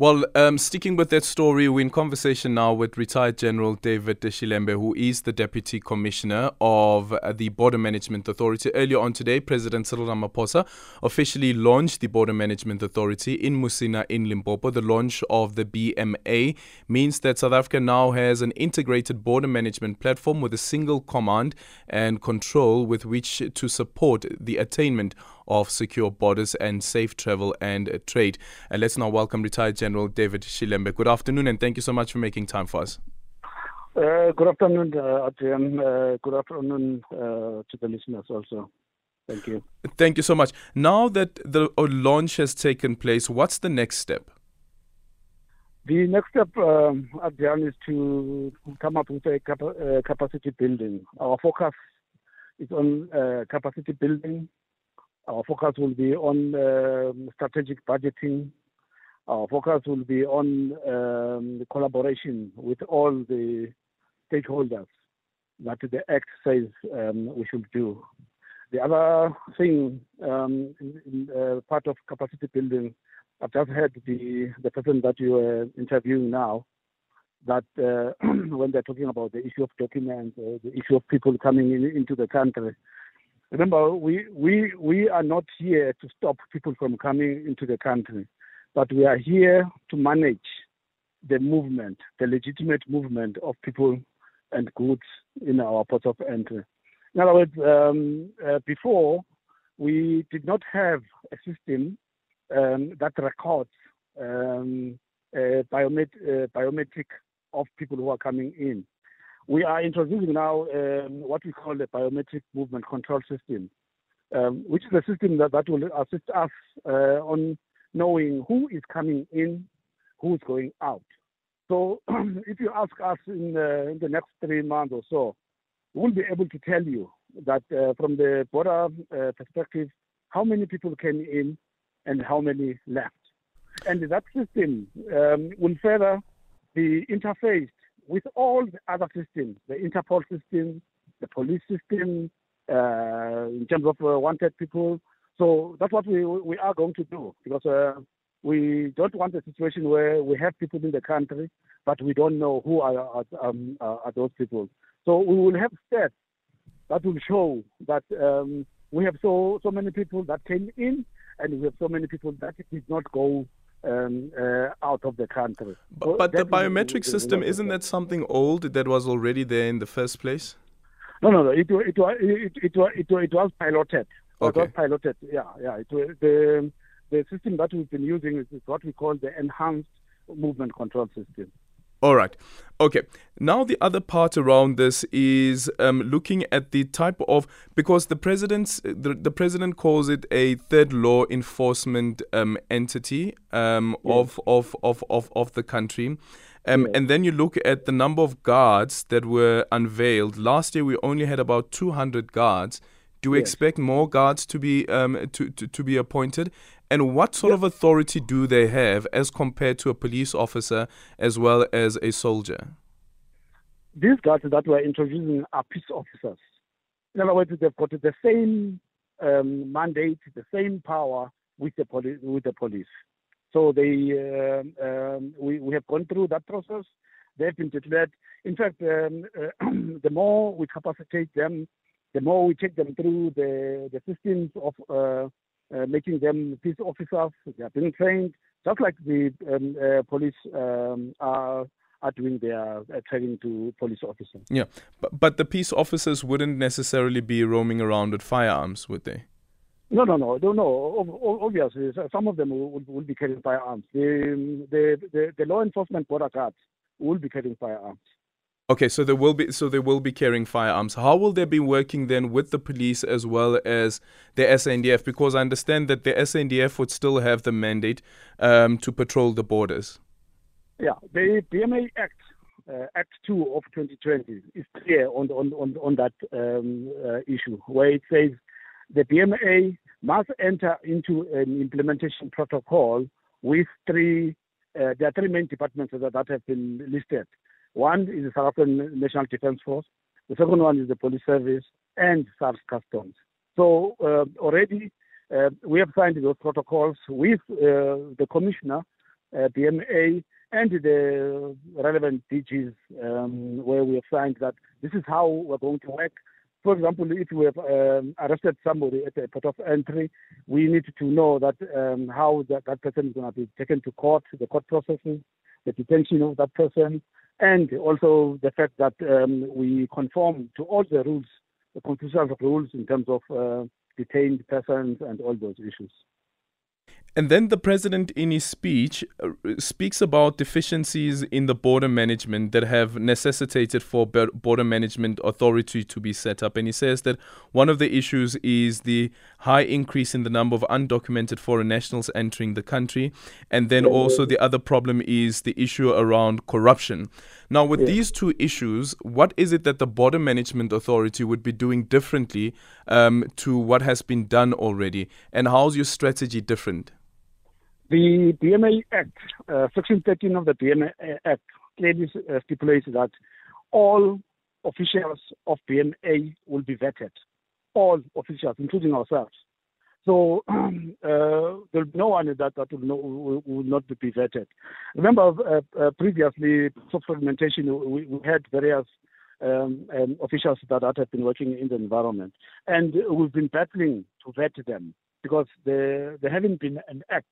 Well, um, sticking with that story, we're in conversation now with retired General David Shilembe, who is the Deputy Commissioner of uh, the Border Management Authority. Earlier on today, President Cyril Ramaphosa officially launched the Border Management Authority in Musina in Limpopo. The launch of the BMA means that South Africa now has an integrated border management platform with a single command and control with which to support the attainment of secure borders and safe travel and trade. And let's now welcome retired General David Shilembe. Good afternoon, and thank you so much for making time for us. Uh, good afternoon, uh, Adrian. Uh, good afternoon uh, to the listeners also. Thank you. Thank you so much. Now that the launch has taken place, what's the next step? The next step, um, Adrian, is to come up with a cap- uh, capacity building. Our focus is on uh, capacity building our focus will be on um, strategic budgeting. Our focus will be on um, collaboration with all the stakeholders that the Act says um, we should do. The other thing, um, in, uh, part of capacity building, I've just heard the, the person that you are interviewing now, that uh, when they're talking about the issue of documents, uh, the issue of people coming in, into the country, Remember, we, we, we are not here to stop people from coming into the country, but we are here to manage the movement, the legitimate movement of people and goods in our ports of entry. In other words, um, uh, before, we did not have a system um, that records um, biomet- uh, biometric of people who are coming in we are introducing now um, what we call the biometric movement control system, um, which is a system that, that will assist us uh, on knowing who is coming in, who is going out. So if you ask us in, uh, in, the next three months or so, we'll be able to tell you that uh, from the border uh, perspective, how many people came in and how many left. And that system um, will further be interfaced with all the other systems, the Interpol system, the police system, uh, in terms of uh, wanted people. So that's what we we are going to do because uh, we don't want a situation where we have people in the country, but we don't know who are are, um, are those people. So we will have steps that will show that um, we have so so many people that came in, and we have so many people that did not go um, uh, out of the country. But, but the biometric system isn't that something old that was already there in the first place? No, no, no. It it it it, it, it, it was piloted. Okay. It was piloted. Yeah, yeah. It, the the system that we've been using is what we call the enhanced movement control system. All right. Okay. Now the other part around this is um, looking at the type of because the president's the, the president calls it a third law enforcement um, entity um, of, of, of, of, of the country. Um. And then you look at the number of guards that were unveiled. Last year we only had about 200 guards. Do we yes. expect more guards to be um, to, to, to be appointed? And what sort of authority do they have as compared to a police officer as well as a soldier? These guards that we're introducing are peace officers. In other words, they've got the same um, mandate, the same power with the, poli- with the police. So they, uh, um, we, we have gone through that process. They've been declared. In fact, um, uh, the more we capacitate them, the more we take them through the, the systems of uh, uh, making them peace officers. They are being trained, just like the um, uh, police um, are are doing their uh, training to police officers. Yeah, but, but the peace officers wouldn't necessarily be roaming around with firearms, would they? No, no, no, no, no. Obviously, some of them will, will be carrying firearms. The, the, the, the law enforcement border guards will be carrying firearms. Okay, so they will be so they will be carrying firearms. How will they be working then with the police as well as the SANDF? Because I understand that the SANDF would still have the mandate um, to patrol the borders. Yeah, the BMA Act, uh, Act Two of 2020, is clear on on on, on that um, uh, issue, where it says the BMA must enter into an implementation protocol with three. Uh, there are three main departments that, that have been listed one is the South African National Defence Force. The second one is the Police Service and SARS Customs. So uh, already uh, we have signed those protocols with uh, the commissioner, uh, BMA, and the relevant DGs, um, where we have signed that this is how we're going to work. For example, if we have um, arrested somebody at the port of entry, we need to know that um, how that, that person is going to be taken to court, the court processes, the detention of that person, and also the fact that um, we conform to all the rules, the constitutional rules in terms of uh, detained persons and all those issues. And then the president, in his speech, uh, speaks about deficiencies in the border management that have necessitated for border management authority to be set up. And he says that one of the issues is the high increase in the number of undocumented foreign nationals entering the country, and then also the other problem is the issue around corruption. Now, with these two issues, what is it that the border management authority would be doing differently um, to what has been done already, and how's your strategy different? The BMA Act, uh, Section 13 of the BMA Act, clearly uh, stipulates that all officials of BMA will be vetted. All officials, including ourselves. So uh, there'll be no one that, that will, not, will, will not be vetted. Remember, uh, uh, previously, soft fragmentation, we, we had various um, um, officials that, that have been working in the environment. And we've been battling to vet them because there, there haven't been an act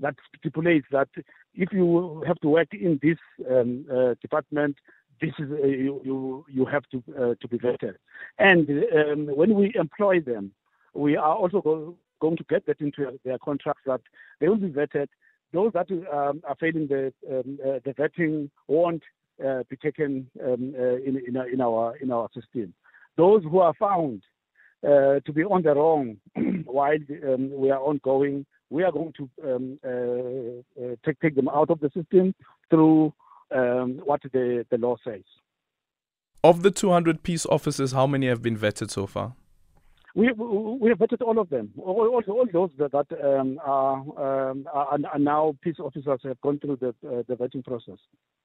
that stipulates that if you have to work in this um, uh, department, this is uh, you, you, you have to uh, to be vetted. And um, when we employ them, we are also go, going to get that into their contracts that they will be vetted. Those that um, are failing the um, uh, the vetting won't uh, be taken um, uh, in, in, in our in our system. Those who are found to be on the wrong while um, we are ongoing we are going to um, uh, uh, take, take them out of the system through um, what the, the law says. Of the 200 peace officers, how many have been vetted so far? We, we have vetted all of them. All, all, all those that, that um, are, um, are, are, now peace officers have gone through the, uh, the vetting process.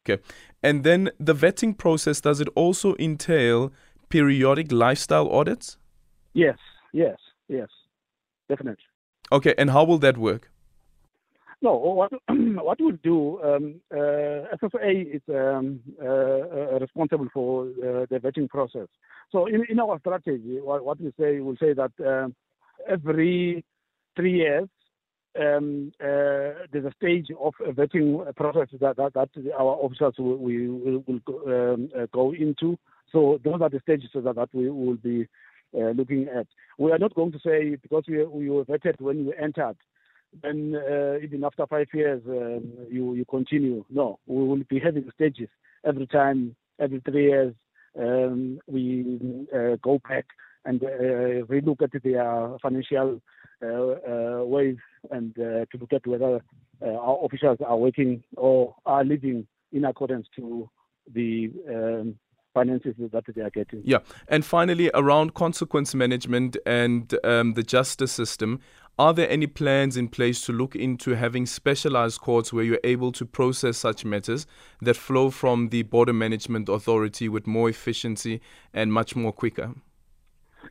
Okay. And then the vetting process, does it also entail periodic lifestyle audits? Yes, yes, yes, definitely. Okay, and how will that work? No, what what we'll do, um, uh, SSA is um, uh, uh, responsible for uh, the vetting process. So in, in our strategy, what, what we say, we'll say that um, every three years, um, uh, there's a stage of a vetting process that, that, that our officers will, will, will go, um, uh, go into. So those are the stages that, that we will be uh, looking at. We are not going to say because we, we were vetted when you entered, then uh, even after five years um, you you continue. No, we will be having stages every time, every three years. Um, we uh, go back and uh, relook at their financial uh, uh, ways and to look at whether our officials are working or are living in accordance to the um, finances that they are getting. Yeah, and finally, around consequence management and um, the justice system, are there any plans in place to look into having specialized courts where you're able to process such matters that flow from the Border Management Authority with more efficiency and much more quicker?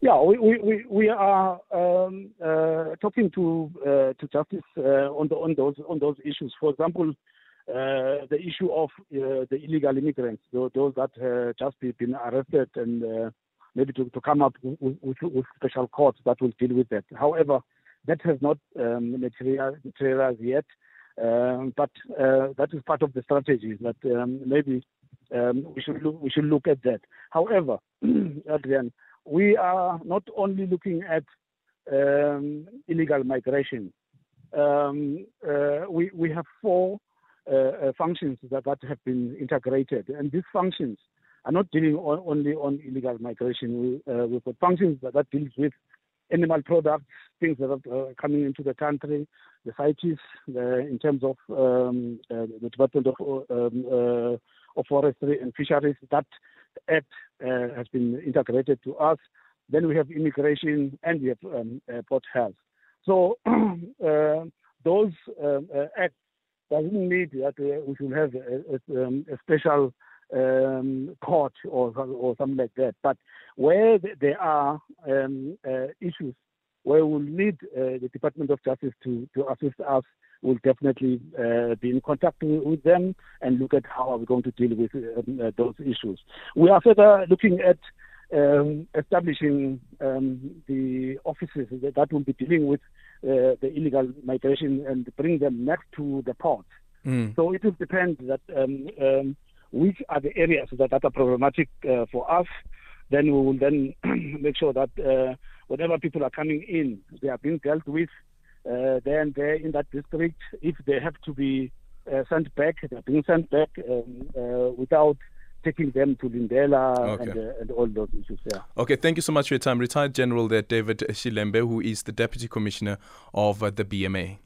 Yeah, we, we, we are um, uh, talking to uh, to justice uh, on the, on those on those issues. For example, uh, the issue of uh, the illegal immigrants, those, that uh, just been arrested and uh, maybe to, to come up with, with, with, special courts that will deal with that. However, that has not um, materialized yet, um, but uh, that is part of the strategy that um, maybe um, we should look, we should look at that. However, Adrian, we are not only looking at um, illegal migration. Um, we we have four uh, uh, functions that, that have been integrated. And these functions are not dealing on, only on illegal migration. We, uh, we've got functions that, that deals with animal products, things that are uh, coming into the country, the CITES, the, in terms of um, uh, the Department of, um, uh, of Forestry and Fisheries. That act has been integrated to us. Then we have immigration and we have um, port health. So that uh, we should have a, a, um, a special um, court or or something like that. But where there are um, uh, issues where we'll need uh, the Department of Justice to, to assist us, we'll definitely uh, be in contact with them and look at how are we going to deal with um, uh, those issues. We are further looking at um, establishing um, the offices that, that, will be dealing with uh, the illegal migration and bring them next to the port. Mm. So it will depend that um, um, which are the areas that, that are problematic uh, for us. Then we will then make sure that uh, whenever people are coming in, they are being dealt with uh, there and there in that district. If they have to be uh, sent back, they're being sent back um, uh, without taking them to Lindela okay. and, uh, and, all those issues. Yeah. Okay, thank you so much for your time. Retired General there, David Shilembe, who is the Deputy Commissioner of uh, the BMA.